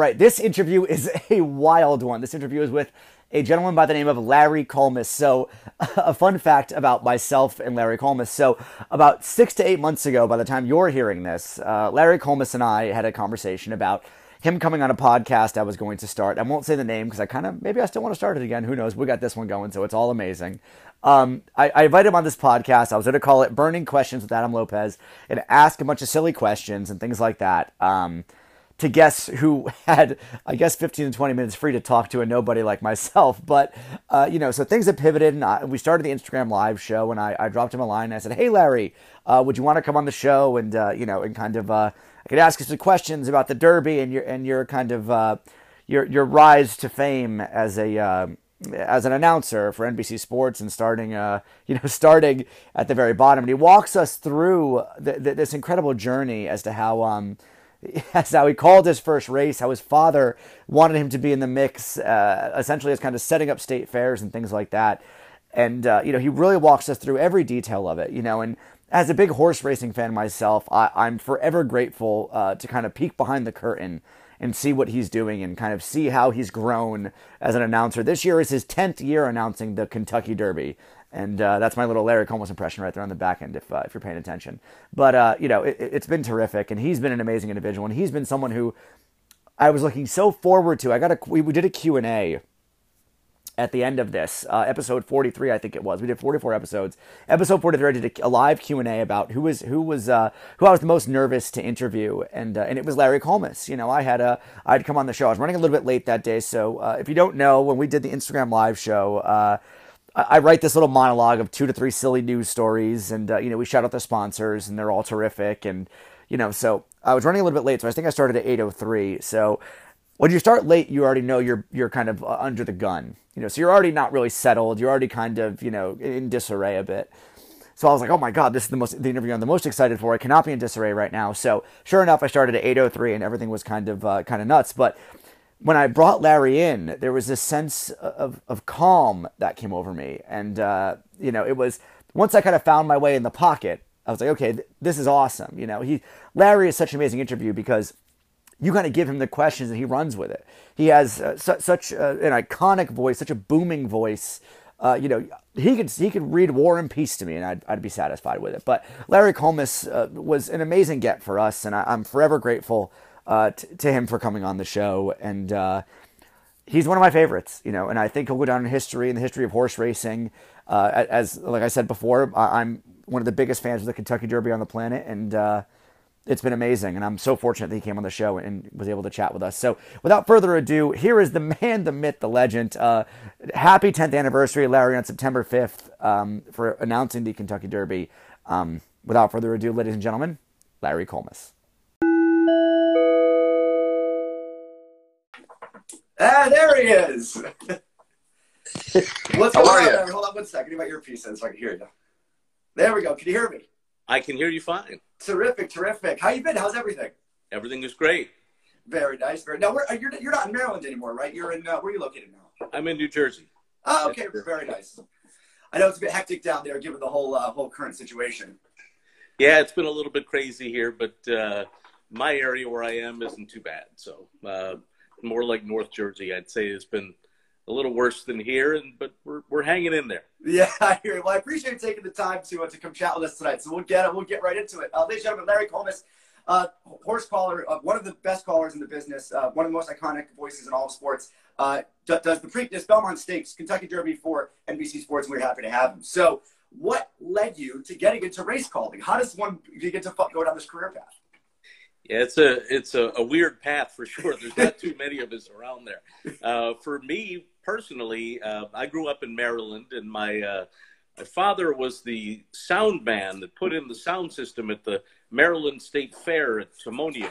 right, this interview is a wild one. This interview is with a gentleman by the name of Larry Collmus. So, a fun fact about myself and Larry Collmus. So, about six to eight months ago, by the time you're hearing this, uh, Larry Collmus and I had a conversation about him coming on a podcast I was going to start. I won't say the name because I kind of maybe I still want to start it again. Who knows? We got this one going, so it's all amazing. Um, I, I invited him on this podcast. I was going to call it "Burning Questions with Adam Lopez" and ask a bunch of silly questions and things like that. Um, to guess who had, I guess, 15 to 20 minutes free to talk to a nobody like myself. But, uh, you know, so things have pivoted, and I, we started the Instagram live show, and I, I, dropped him a line. And I said, Hey, Larry, uh, would you want to come on the show? And, uh, you know, and kind of, uh, I could ask you some questions about the Derby and your, and your kind of, uh, your, your rise to fame as a, uh, as an announcer for NBC Sports and starting, uh, you know, starting at the very bottom. And he walks us through the, the, this incredible journey as to how, um, that's how he called his first race, how his father wanted him to be in the mix, uh, essentially as kind of setting up state fairs and things like that. And, uh, you know, he really walks us through every detail of it, you know, and as a big horse racing fan myself, I, am forever grateful uh, to kind of peek behind the curtain and see what he's doing and kind of see how he's grown as an announcer. This year is his 10th year announcing the Kentucky Derby. And uh, that's my little Larry Collmus impression right there on the back end, if, uh, if you're paying attention. But, uh, you know, it, has been terrific. And he's been an amazing individual. And he's been someone who I was looking so forward to. I got a, we, we did a Q&A at the end of this uh, episode 43 i think it was we did 44 episodes episode 43 i did a, live q&a about who was who was uh, who i was the most nervous to interview and uh, and it was larry collmus you know i had a i'd come on the show i was running a little bit late that day so if you don't know when we did the instagram live show I write this little monologue of two to three silly news stories, and uh, you know we shout out the sponsors, and they're all terrific, and you know so I was running a little bit late, so I think I started at eight oh three. So when you start late, you already know you're you're kind of uh, under the gun. You know, so you're already not really settled. You're already kind of you know in disarray a bit. So I was like, oh my god, this is the most the interview I'm the most excited for. I cannot be in disarray right now. So sure enough, I started at 8:03 and everything was kind of uh, kind of nuts. But when I brought Larry in, there was this sense of of calm that came over me, and uh, you know, it was once I kind of found my way in the pocket. I was like, okay, th- this is awesome. You know, he Larry is such an amazing interview because you kind of give him the questions and he runs with it. He has uh, su- such an iconic voice, such a booming voice. Uh, you know, he could he could read War and Peace to me, and I'd, I'd be satisfied with it. But Larry Collmus uh, was an amazing get for us, and I, am forever grateful uh, t- to him for coming on the show. And uh, he's one of my favorites, you know, and I think he'll go down in history in the history of horse racing. as like I said before, I, am one of the biggest fans of the Kentucky Derby on the planet, and it's been amazing, and I'm so fortunate that he came on the show and was able to chat with us. So, without further ado, here is the man, the myth, the legend. Uh, happy 10th anniversary, Larry, on September 5th um, for announcing the Kentucky Derby. Um, without further ado, ladies and gentlemen, Larry Collmus. Ah, there he is. What's How going on, Larry? Hold on one second. Get my earpiece in so I can hear you. There we go. Can you hear me? I can hear you fine. Terrific, terrific. How you been? How's everything? Everything is great. Very nice. Very. Now, where, uh, you're you're not in Maryland anymore, right? You're in uh, where are you located now? I'm in New Jersey. Oh, okay. Very nice. I know it's a bit hectic down there, given the whole uh, whole current situation. Yeah, it's been a little bit crazy here, but uh, my area where I am isn't too bad. So uh, more like North Jersey, I'd say it's been a little worse than here, and but we're we're hanging in there. Yeah, I hear you. Well, I appreciate you taking the time to uh, to come chat with us tonight. So we'll get it. We'll get right into it. Uh, ladies and gentlemen, Larry Collmus, uh, horse caller, uh, one of the best callers in the business, uh, one of the most iconic voices in all of sports. Uh, does the Preakness Belmont Stakes, Kentucky Derby for NBC Sports, and we're happy to have him. So, what led you to getting into race calling? How does one get to go down this career path? Yeah, it's a it's a, a, weird path for sure. There's not too many of us around there. Uh, for me personally, uh, I grew up in Maryland, and my uh, my father was the sound man that put in the sound system at the Maryland State Fair at Timonium.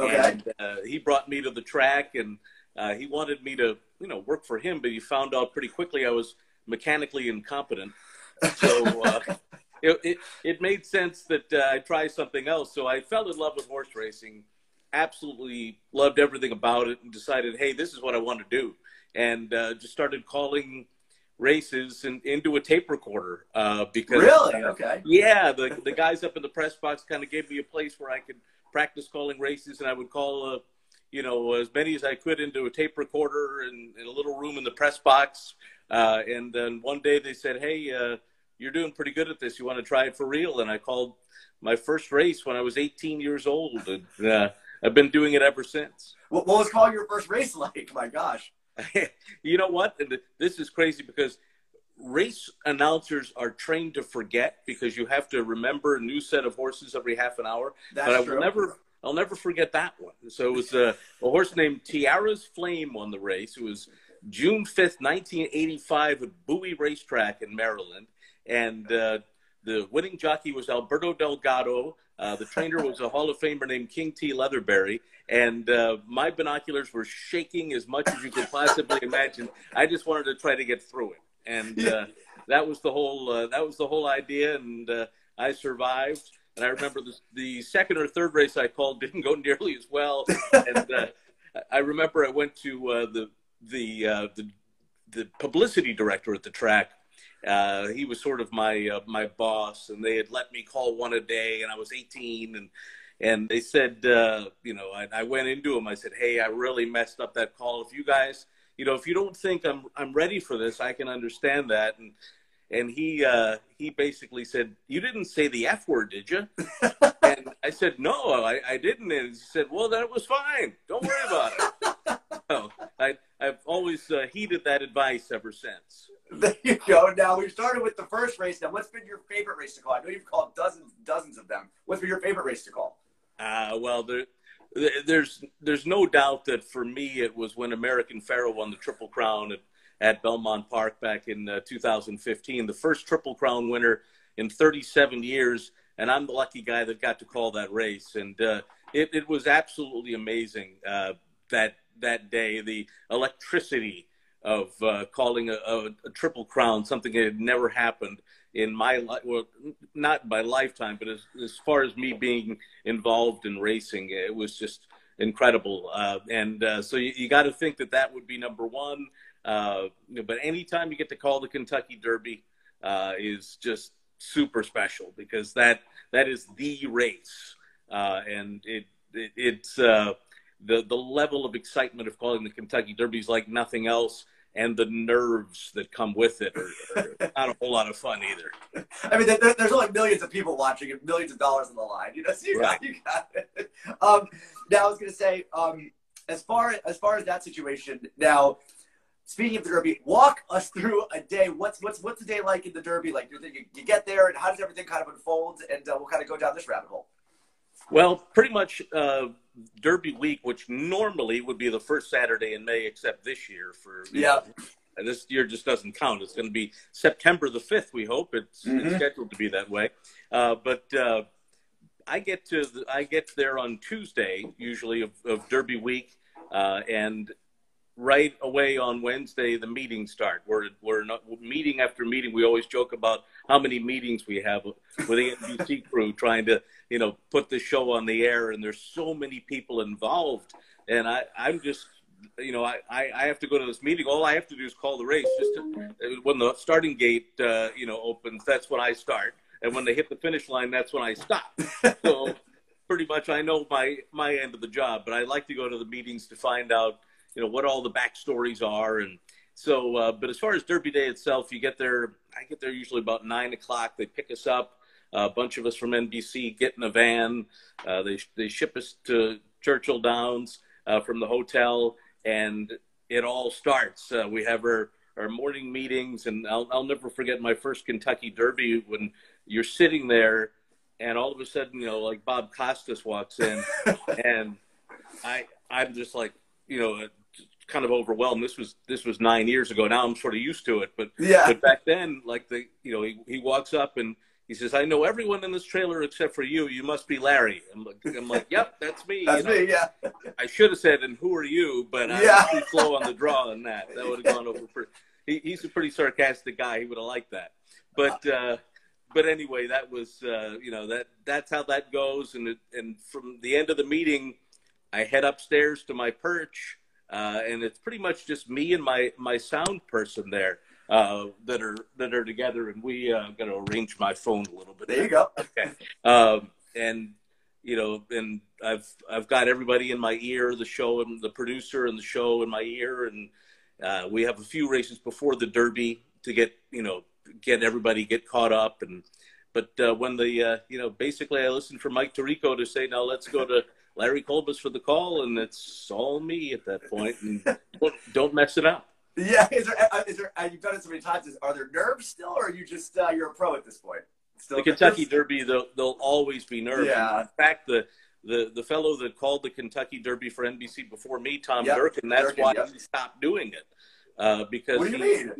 Okay. And uh, he brought me to the track, and uh, he wanted me to you know work for him, but he found out pretty quickly I was mechanically incompetent. So uh, it, it, it made sense that uh, I try something else. So I fell in love with horse racing, absolutely loved everything about it, and decided, hey, this is what I want to do, and uh, just started calling races in, into a tape recorder uh, because really okay yeah the the guys up in the press box kind of gave me a place where I could practice calling races and I would call uh, you know, as many as I could into a tape recorder and in a little room in the press box. Uh, and then one day they said, "Hey, uh, you're doing pretty good at this. You want to try it for real?" And I called my first race when I was 18 years old, and uh, I've been doing it ever since. What, what was calling your first race like? My gosh. you know what? And this is crazy because race announcers are trained to forget because you have to remember a new set of horses every half an hour. That's but I true. will never I'll never forget that one. So it was a, a horse named Tiara's Flame won the race. It was June 5th, 1985 at Bowie Racetrack in Maryland. And uh, the winning jockey was Alberto Delgado. Uh, the trainer was a Hall of Famer named King T. Leatherbury. And uh, my binoculars were shaking as much as you could possibly imagine. I just wanted to try to get through it. And uh, that was the whole uh, that was the whole idea. And uh, I survived. And I remember the, the second or third race I called didn't go nearly as well. And uh, I remember I went to the the, the the publicity director at the track. Uh, he was sort of my uh, my boss, and they had let me call one a day, and I was 18, and and they said, uh, you know, I, I went into him. I said, hey, I really messed up that call. If you guys, you know, if you don't think I'm I'm ready for this, I can understand that. And and he uh, he basically said, "You didn't say the f word, did you?" and I said, "No, I, I didn't." And he said, "Well, then it was fine. Don't worry about it." so I I've always uh, heeded that advice ever since. There you go. Now we started with the first race. Now, what's been your favorite race to call? I know you've called dozens, dozens of them. What's been your favorite race to call? Uh, well, there, there's there's no doubt that for me it was when American Pharoah won the Triple Crown at, at Belmont Park back in uh, 2015, the first Triple Crown winner in 37 years, and I'm the lucky guy that got to call that race, and uh, it, it was absolutely amazing uh, that that day, the electricity of uh, calling a, a, a, triple crown, something that had never happened in my life. Well, not my lifetime, but as, as far as me being involved in racing, it was just incredible. Uh, and uh, so you, you got to think that that would be number one. Uh, but anytime you get to call the Kentucky Derby uh, is just super special because that that is the race, uh, and it, it it's the the level of excitement of calling the Kentucky Derby is like nothing else, and the nerves that come with it are, are not a whole lot of fun either. I mean, there, there's only millions of people watching and millions of dollars on the line. You know, so you, right. got, you got it. Um, now, I was going to say, um, as far as far as that situation, now. Speaking of the Derby, walk us through a day. What's what's what's the day like in the Derby? Like you, you get there, and how does everything kind of unfold? And uh, we'll kind of go down this rabbit hole. Well, pretty much uh, Derby week, which normally would be the first Saturday in May, except this year for yeah. and this year just doesn't count. It's going to be September the fifth. We hope it's, mm-hmm. it's scheduled to be that way. Uh, but uh, I get to the, I get there on Tuesday, usually of, of Derby week, uh, and right away on Wednesday the meetings start. We're we're not, meeting after meeting. We always joke about how many meetings we have with the NBC crew trying to you know put the show on the air, and there's so many people involved. And I I'm just you know I I have to go to this meeting. All I have to do is call the race. Just to, when the starting gate uh, you know opens, that's when I start, and when they hit the finish line, that's when I stop. So. Pretty much, I know my my end of the job, but I like to go to the meetings to find out you know what all the backstories are and so uh, but as far as derby day itself you get there i get there usually about nine o'clock they pick us up uh, a bunch of us from nbc get in a van uh, they, they ship us to churchill downs uh, from the hotel and it all starts uh, we have our our morning meetings and I'll, I'll never forget my first kentucky derby when you're sitting there and all of a sudden you know like bob costas walks in and i i'm just like you know kind of overwhelmed. This was this was nine years ago. Now I'm sort of used to it, but yeah. But back then, like the you know, he, he walks up and he says, "I know everyone in this trailer except for you. You must be Larry." I'm like, I'm like "Yep, that's me." That's you know? me. Yeah. I should have said, "And who are you?" But I yeah. was too slow on the draw on that. That would have gone over. Pretty, he, he's a pretty sarcastic guy. He would have liked that. But uh, but anyway, that was uh, you know that that's how that goes. And it, and from the end of the meeting, I head upstairs to my perch uh, and it's pretty much just me and my my sound person there uh, that are that are together, and we uh, got to arrange my phone a little bit. There you go. Okay, um, and you know, and I've I've got everybody in my ear, the show and the producer and the show in my ear, and uh, we have a few races before the Derby to get you know get everybody get caught up and. But uh, when the uh, you know basically I listened for Mike Tirico to say now let's go to Larry Collmus for the call, and it's all me at that point, and don't, don't mess it up. Yeah, is there? Uh, there? Uh, you've done it so many times. Is, are there nerves still, or are you just uh, you're a pro at this point? Still the Kentucky Derby, they'll, there'll always be nerves. Yeah. In fact, the the the fellow that called the Kentucky Derby for NBC before me, Tom yep. Durkin, that's Durkin, why yep. he stopped doing it uh, because what do you he, mean?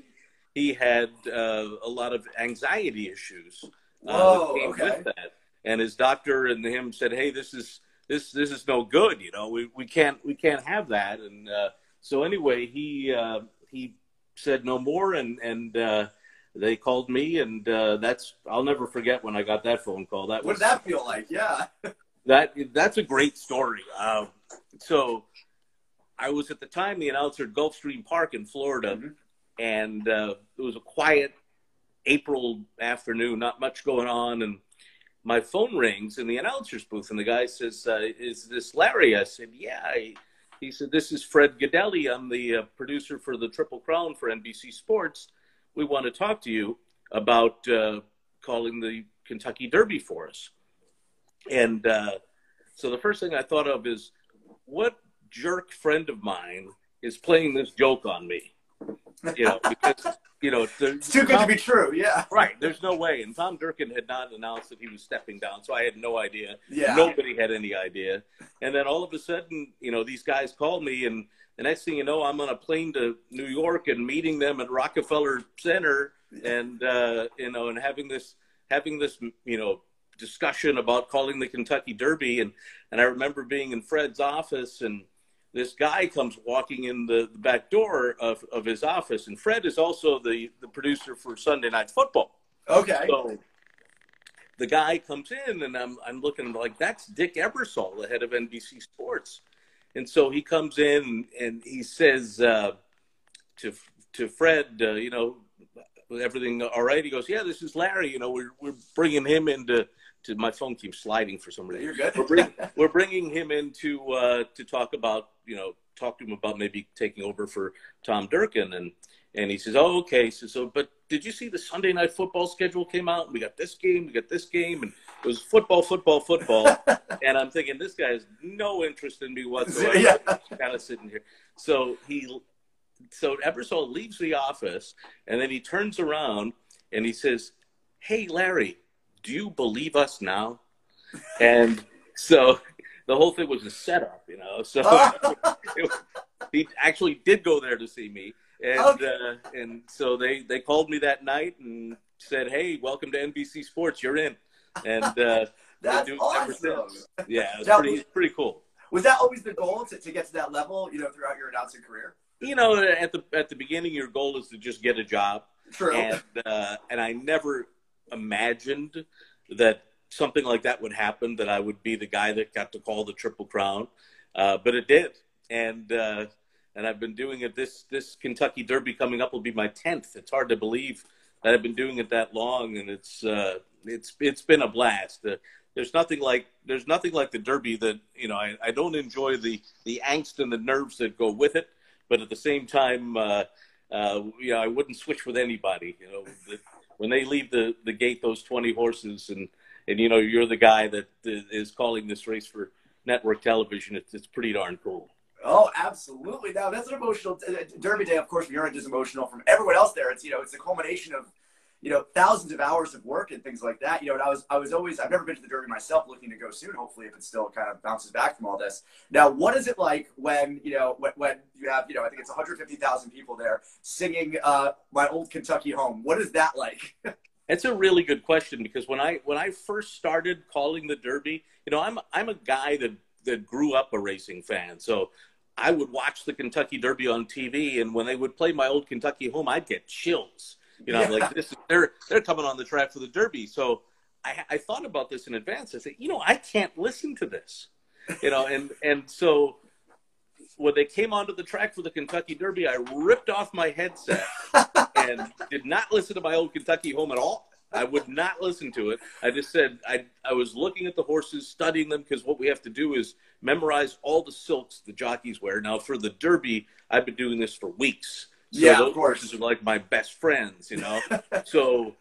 he had uh, a lot of anxiety issues. Uh, Whoa, okay. And his doctor and him said, "Hey, this is this this is no good. You know, we, we can't we can't have that." And uh, so anyway, he uh, he said no more, and and uh, they called me, and uh, that's I'll never forget when I got that phone call. That what was, did that feel like? Yeah, that that's a great story. Um, so I was at the time the announcer at Gulfstream Park in Florida, mm-hmm. and uh, it was a quiet April afternoon, not much going on, and my phone rings in the announcer's booth, and the guy says, uh, "Is this Larry?" I said, "Yeah." He said, "This is Fred Gaudelli. I'm the uh, producer for the Triple Crown for NBC Sports. We want to talk to you about uh, calling the Kentucky Derby for us." And uh, so the first thing I thought of is, what jerk friend of mine is playing this joke on me? You know, because you know, it's too good to be true. Yeah, right. There's no way. And Tom Durkin had not announced that he was stepping down, so I had no idea. Yeah, nobody had any idea. And then all of a sudden, you know, these guys called me, and the next thing you know, I'm on a plane to New York and meeting them at Rockefeller Center, and uh, you know, and having this having this you know discussion about calling the Kentucky Derby, and and I remember being in Fred's office and this guy comes walking in the, the back door of, of his office, and Fred is also the, the producer for Sunday Night Football. Okay. So the guy comes in, and I'm, I'm looking like, that's Dick Ebersol, the head of NBC Sports. And so he comes in and he says uh, to, to Fred, uh, you know, everything all right? He goes, yeah, this is Larry. You know, we're, we're bringing him into to my phone keeps sliding for some reason. You're good. we're, bring, we're, bringing him in to uh, to talk about you know talk to him about maybe taking over for Tom Durkin and and he says, oh okay. So, so but did you see the Sunday night football schedule came out? We got this game, we got this game, and it was football, football, football. and I'm thinking this guy has no interest in me whatsoever. yeah. kind of sitting here. So he so Ebersol leaves the office and then he turns around and he says, Hey Larry, do you believe us now? And so the whole thing was a setup, you know. So it, he actually did go there to see me, and okay. uh, and so they they called me that night and said, "Hey, welcome to NBC Sports. You're in." And uh, that's awesome. Yeah, it's pretty pretty cool. Was that always the goal to, to get to that level? You know, throughout your announcing career. You know, at the at the beginning, your goal is to just get a job. True. And uh, and I never imagined that something like that would happen, that I would be the guy that got to call the Triple Crown. Uh, but it did. And, uh, and I've been doing it. This, this Kentucky Derby coming up will be my 10th. It's hard to believe that I've been doing it that long. And it's, uh, it's, it's been a blast. Uh, there's nothing like there's nothing like the derby that you know I, I don't enjoy the the angst and the nerves that go with it but at the same time uh, uh, I wouldn't switch with anybody you know when they leave the, the gate, those 20 horses, and, and, you know, you're the guy that is calling this race for network television, it's, it's pretty darn cool. Oh, absolutely. Now that's an emotional uh, Derby Day. Of course, from your just emotional. From everyone else there, it's you know, it's a culmination of you know, thousands of hours of work and things like that. You know, and I was, I was always, I've never been to the Derby myself, looking to go soon. Hopefully, if it still kind of bounces back from all this. Now, what is it like when you know, when, when you have, you know, I think it's 150,000 people there singing uh, "My Old Kentucky Home"? What is that like? It's a really good question because when I when I first started calling the Derby, you know, I'm I'm a guy that that grew up a racing fan, so I would watch the Kentucky Derby on TV, and when they would play my old Kentucky home, I'd get chills you know, yeah. like this, they're they're coming on the track for the Derby. So I, I thought about this in advance. I said, you know, I can't listen to this, you know, and and so when they came onto the track for the Kentucky Derby, I ripped off my headset and did not listen to my old Kentucky home at all. I would not listen to it. I just said I I was looking at the horses, studying them because what we have to do is memorize all the silks the jockeys wear. Now for the Derby, I've been doing this for weeks. So Yeah, of those course. horses are like my best friends, you know. so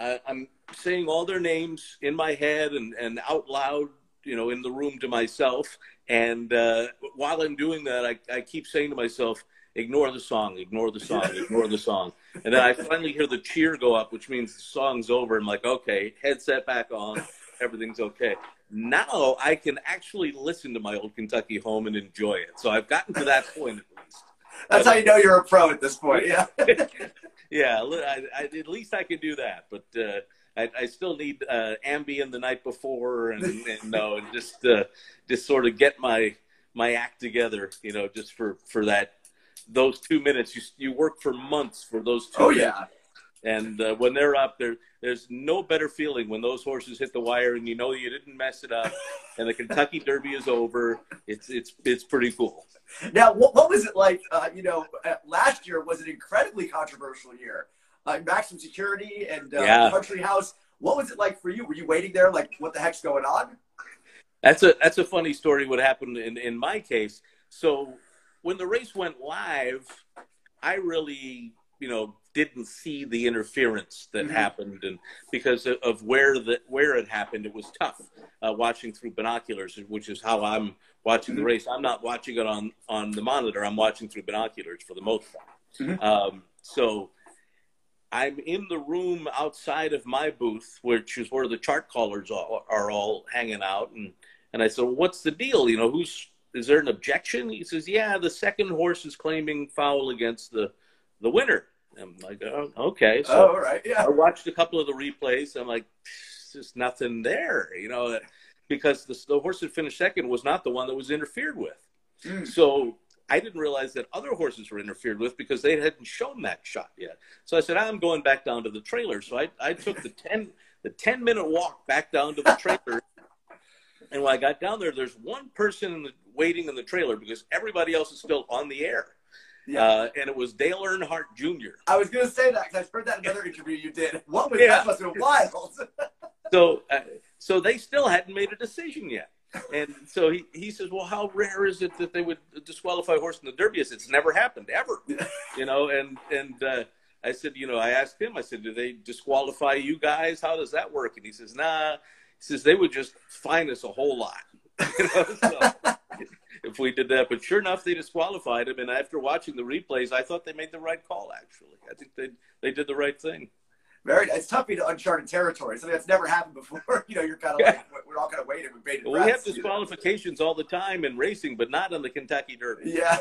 I, I'm saying all their names in my head and, and out loud, you know, in the room to myself. And uh, while I'm doing that, I, I keep saying to myself, ignore the song, ignore the song, ignore the song. And then I finally hear the cheer go up, which means the song's over. I'm like, okay, headset back on, everything's okay. Now I can actually listen to my old Kentucky home and enjoy it. So I've gotten to that point at least. That's how you know you're a pro at this point. Yeah. yeah, I, I, at least I can do that. But uh, I, I still need uh, Ambien the night before, and, and no, and just uh, just sort of get my my act together. You know, just for for that those two minutes. You you work for months for those two. Oh minutes. yeah. And uh, when they're up, there there's no better feeling when those horses hit the wire, and you know you didn't mess it up, and the Kentucky Derby is over. It's it's it's pretty cool. Now, what, what was it like? Uh, you know, uh, last year was an incredibly controversial year. Uh, maximum security and uh, Yeah. country house. What was it like for you? Were you waiting there, like, what the heck's going on? That's a that's a funny story. What happened in in my case? So when the race went live, I really you know didn't see the interference that Mhm. happened, and because of- of where the where it happened, it was tough uh, watching through binoculars, which is how I'm watching the Mhm. race. I'm not watching it on on the monitor. I'm watching through binoculars for the most part. Mhm. Um, so. I'm in the room outside of my booth, which is where the chart callers are, are all hanging out, and and I said, well, "What's the deal? You know, who's is there an objection?" He says, "Yeah, the second horse is claiming foul against the the winner." I'm like, oh, "Okay." oh, So all right. Yeah. I watched a couple of the replays. I'm like, "There's just nothing there," you know, because the, the horse that finished second was not the one that was interfered with. Mm. So I didn't realize that other horses were interfered with because they hadn't shown that shot yet. So I said, I'm going back down to the trailer. So I, I took the 10, the 10 minute walk back down to the trailer. And when I got down there, there's one person in the, waiting in the trailer because everybody else is still on the air. Yeah. Uh, and it was Dale Earnhardt Jr. I was going to say that because I've heard that in another interview you did. What was Yeah. that? Must have been wild. So, uh, so they still hadn't made a decision yet. And so he, he says, well, how rare is it that they would disqualify a horse in the Derby? I said, it's never happened ever, you know? And, and, uh, I said, you know, I asked him, I said, do they disqualify you guys? How does that work? And he says, nah, says, they would just fine us a whole lot. You know, so if we did that, but sure enough, they disqualified him. And after watching the replays, I thought they made the right call. Actually, I think they, they did the right thing. Very. It's tough being uncharted territory. Something that's never happened before. You know, you're kind of like, we're all kind of waiting with bated Well, we have you know? disqualifications all the time in racing, but not in the Kentucky Derby. Yeah.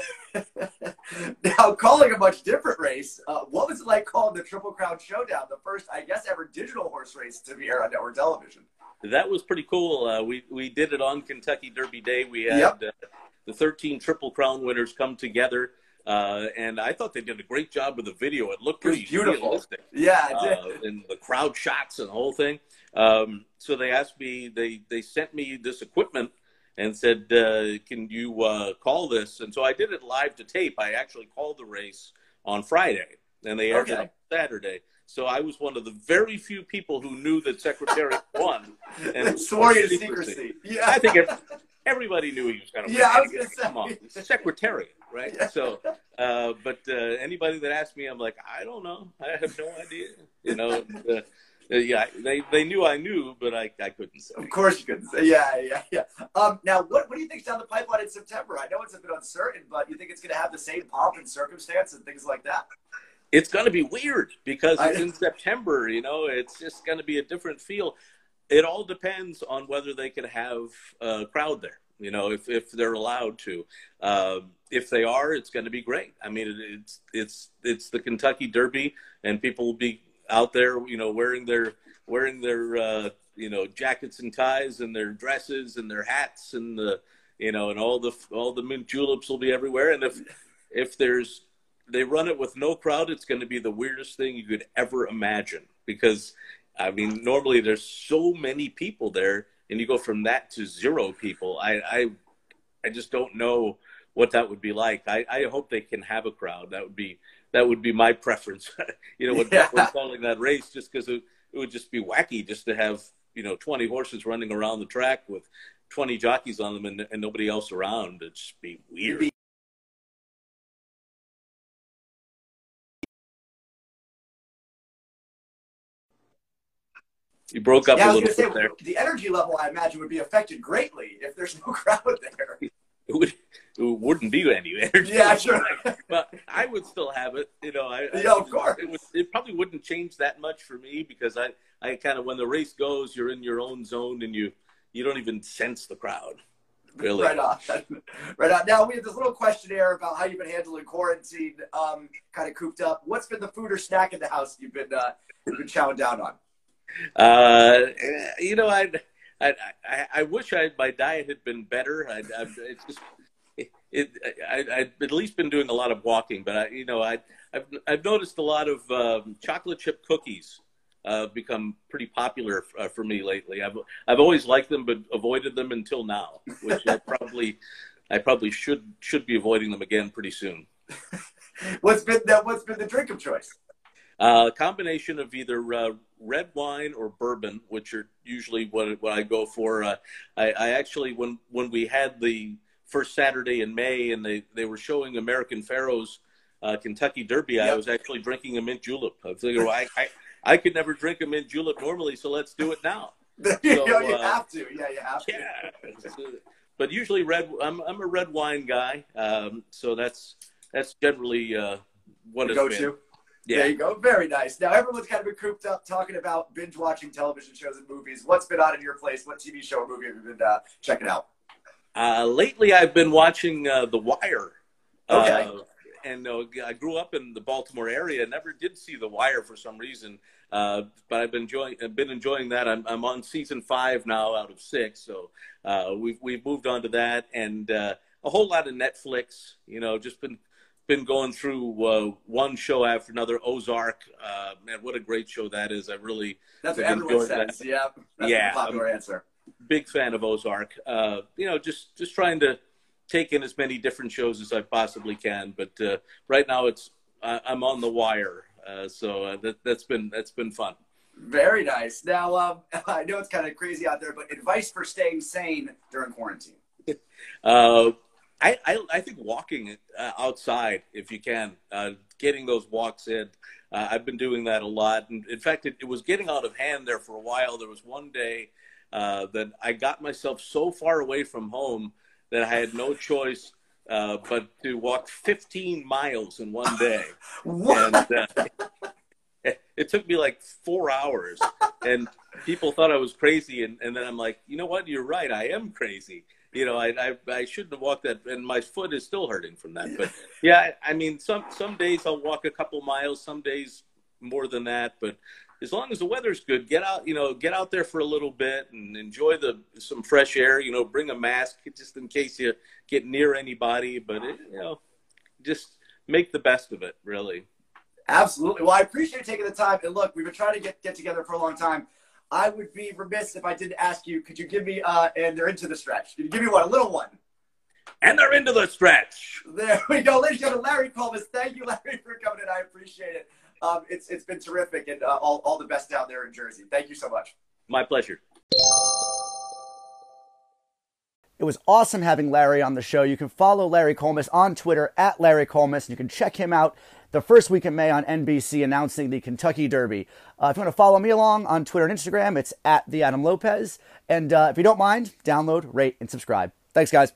now, calling a much different race, uh, what was it like calling the Triple Crown Showdown, the first, I guess, ever digital horse race to be aired on network television? That was pretty cool. Uh, we we did it on Kentucky Derby Day. We had Yep. uh, the 13 Triple Crown winners come together, uh, and I thought they did a great job with the video. It looked It pretty beautiful. realistic. Yeah, it uh, and the crowd shots and the whole thing. Um, so they asked me, they they sent me this equipment and said, uh, "Can you uh, call this?" And so I did it live to tape. I actually called the race on Friday, and they aired it on Saturday. So I was one of the very few people who knew that Secretariat won. And Swore you to secrecy. Yeah. I think ev- everybody knew he was going to win. Yeah, I was gonna say. Come on, Secretariat, right? Yeah. So, uh, but uh, anybody that asked me, I'm like, I don't know. I have no idea. You know, uh, uh, yeah, they, they knew I knew, but I, I couldn't say. Of course you couldn't say. Yeah, yeah, yeah. Um, now, what, what do you think's down the pipeline in September? I know it's a bit uncertain, but you think it's going to have the same pomp and circumstance and things like that? It's going to be weird because it's in September. You know, it's just going to be a different feel. It all depends on whether they can have a crowd there. You know, if if they're allowed to. Um, if they are, it's going to be great. I mean, it, it's it's it's the Kentucky Derby, and people will be out there, you know, wearing their wearing their uh, you know jackets and ties and their dresses and their hats and the you know and all the all the mint juleps will be everywhere. And if if there's they run it with no crowd, it's going to be the weirdest thing you could ever imagine because I mean, normally there's so many people there, and you go from that to zero people. I, I, I just don't know what that would be like. I, I hope they can have a crowd. That would be that would be my preference. you know, when, Yeah. when calling that race, just because it would just be wacky just to have you know 20 horses running around the track with 20 jockeys on them and, and nobody else around. It'd just be weird. You broke up yeah, a little bit say, there. The energy level, I imagine, would be affected greatly if there's no crowd there. It, would, it wouldn't be any energy. Yeah, sure. but I would still have it. You know, I, yeah, I, of course. It, would, it probably wouldn't change that much for me because I, I kind of when the race goes, you're in your own zone and you you don't even sense the crowd. Really. Right on. right on. Now we have this little questionnaire about how you've been handling quarantine, um, kind of cooped up. What's been the food or snack in the house you've been uh, you've been chowing down on? Uh, you know, I, I, I, wish I my diet had been better. I, I it's just. It, it, I, I've at least been doing a lot of walking, but I, you know, I, I've, I've noticed a lot of um, chocolate chip cookies uh, become pretty popular uh, for me lately. I've I've always liked them, but avoided them until now, which I probably I probably should should be avoiding them again pretty soon. what's been the, what's been the drink of choice? Uh, a combination of either uh, red wine or bourbon, which are usually what what I go for. Uh, I, I actually when when we had the first Saturday in May and they they were showing American Pharoah's uh, Kentucky Derby, yep. I was actually drinking a mint julep. I figured, well, I, I I could never drink a mint julep normally, so let's do it now. So, you, uh, have to. Yeah, you have to. Yeah. but usually red. I'm I'm a red wine guy, um, so that's that's generally uh, what go to. Yeah. There you go. Very nice. Now everyone's kind of been cooped up talking about binge watching television shows and movies. What's been on in your place? What TV show or movie have you been uh, checking out? Uh, lately, I've been watching uh, The Wire. Okay. Uh, and uh, I grew up in the Baltimore area. Never did see The Wire for some reason, uh, but I've been enjoying. I've been enjoying that. I'm, I'm on season five now out of six, so uh, we've we've moved on to that, and uh, a whole lot of Netflix. You know, just been been going through uh, one show after another. Ozark, uh, man, what a great show that is! I really that's what everyone says. That. Yeah, that's yeah, popular I'm answer. Big fan of Ozark. Uh, you know, just just trying to take in as many different shows as I possibly can. But uh, right now, it's I, am on the wire, uh, so uh, that, that's been that's been fun. Very nice. Now um, I know it's kind of crazy out there, but advice for staying sane during quarantine. Uh, I, I, I think walking uh, outside if you can, uh, getting those walks in. I've been doing that a lot, and in fact, it, it, was getting out of hand there for a while. There was one day that I got myself so far away from home that I had no choice uh, but to walk 15 miles in one day. and uh, it, it, took me like four hours, and people thought I was crazy. And, and then I'm like, you know what? You're right. I am crazy. You know, I, I, I shouldn't have walked that, and my foot is still hurting from that. But yeah, I mean, some some days I'll walk a couple miles, some days more than that. But as long as the weather's good, get out, you know, get out there for a little bit and enjoy the some fresh air. You know, bring a mask just in case you get near anybody, but it, you know, just make the best of it. Really. Absolutely. Well, I appreciate you taking the time. And look, we've been trying to get get together for a long time. I would be remiss if I didn't ask you. Could you give me? Uh, and they're into the stretch. Could you give me one, a little one? And they're into the stretch. There we go, ladies and gentlemen. Larry Collmus, thank you, Larry, for coming in. I appreciate it. Um, it's it's been terrific, and uh, all all the best down there in Jersey. Thank you so much. My pleasure. It was awesome having Larry on the show. You can follow Larry Collmus on Twitter at Larry Collmus, and you can check him out the first week in May on NBC announcing the Kentucky Derby. Uh, if you want to follow me along on Twitter and Instagram, it's at the Adam Lopez. And uh, if you don't mind, download, rate, and subscribe. Thanks, guys.